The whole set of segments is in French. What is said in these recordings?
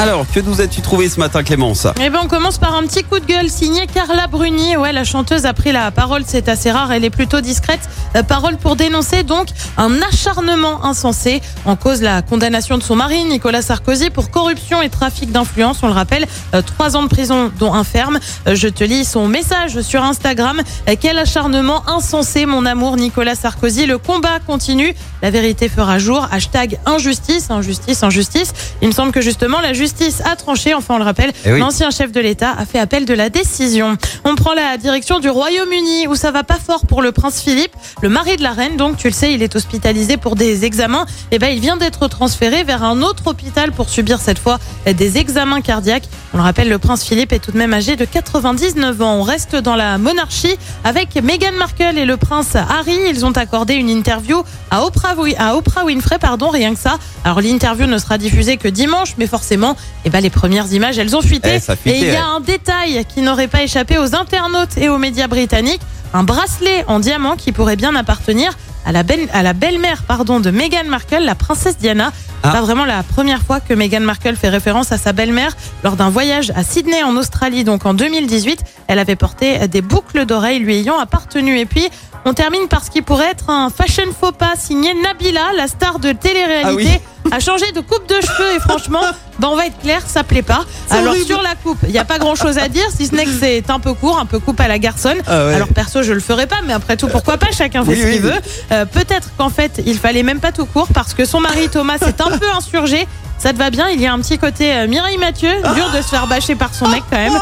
Alors, que nous as-tu trouvé ce matin, Clémence? Eh ben, on commence par un petit coup de gueule signé Carla Bruni. Ouais, la chanteuse a pris la parole, c'est assez rare, elle est plutôt discrète. Euh, parole pour dénoncer donc un acharnement insensé en cause la condamnation de son mari, Nicolas Sarkozy, pour corruption et trafic d'influence. On le rappelle, euh, trois ans de prison, dont un ferme. Euh, Je te lis son message sur Instagram. Quel acharnement insensé, mon amour, Nicolas Sarkozy. Le combat continue. La vérité fera jour. Hashtag injustice, injustice, injustice. Il me semble que justement, la justice a tranché. Enfin, on le rappelle, Eh oui. l'ancien chef de l'État a fait appel de la décision. On prend la direction du Royaume-Uni où ça va pas fort pour le prince Philippe, le mari de la reine. Donc, tu le sais, il est hospitalisé pour des examens. Et ben, il vient d'être transféré vers un autre hôpital pour subir cette fois des examens cardiaques. On le rappelle, le prince Philippe est tout de même âgé de 99 ans. On reste dans la monarchie avec Meghan Markle et le prince Harry. Ils ont accordé une interview à Oprah, à Oprah Winfrey, pardon, rien que ça. Alors l'interview ne sera diffusée que dimanche, mais forcément, eh ben, les premières images, elles ont fuité. Eh, ça a fuité, et il y ouais. a un détail qui n'aurait pas échappé aux internautes et aux médias britanniques. Un bracelet en diamant qui pourrait bien appartenir à la, belle, à la belle-mère pardon, de Meghan Markle, la princesse Diana. C'est Ah. pas vraiment la première fois que Meghan Markle fait référence à sa belle-mère lors d'un voyage à Sydney en Australie, donc en 2018. Elle avait porté des boucles d'oreilles lui ayant appartenu. Et puis, on termine par ce qui pourrait être un fashion faux pas signé Nabila, la star de télé-réalité. A changé de coupe de cheveux et franchement, bah on va être clair, ça plaît pas. Alors horrible. sur la coupe, il n'y a pas grand chose à dire, si ce n'est que c'est un peu court, un peu coupe à la garçonne. Ah ouais. Alors perso, je le ferai pas, mais après tout, pourquoi pas Chacun fait Oui, ce qu'il oui. veut. Euh, Peut-être qu'en fait, il fallait même pas tout court parce que son mari Thomas s'est un peu insurgé. Ça te va bien Il y a un petit côté euh, Mireille Mathieu, dur de se faire bâcher par son mec quand même.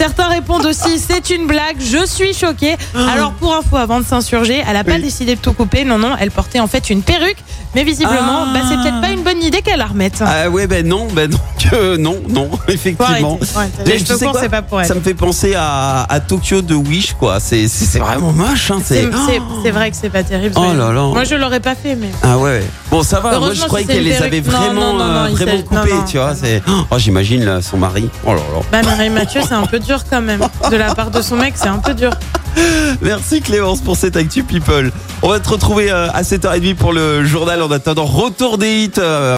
Certains répondent aussi c'est une blague, je suis choquée. Alors pour info, avant de s'insurger, elle a pas Oui. décidé de tout couper. Non non, elle portait en fait une perruque, mais visiblement, Ah. bah, c'est peut-être pas une bonne idée qu'elle la remette. Ah ouais, ben non, ben non, que non, non, effectivement. Les cheveux courts, c'est pas pour elle. Ça me fait penser à, à Tokyo de Wish, quoi. C'est vraiment moche, hein. C'est vrai que c'est pas terrible. Oh là. Moi je l'aurais pas fait, mais. Ah ouais. Bon, ça va. Moi, je croyais qu'elle les avait vraiment, euh, vraiment coupées, tu vois. C'est. Oh, j'imagine là, son mari. Oh là là. Bah Mireille Mathieu, c'est un peu dur quand même. De la part de son mec, c'est un peu dur. Merci Clémence pour cette actu people. On va te retrouver euh, à 7h30 pour le journal. En attendant, retour des hits. euh,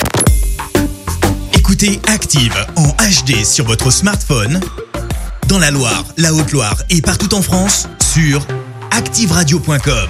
Écoutez Active en HD sur votre smartphone, dans la Loire, la Haute-Loire et partout en France, sur activeradio.com.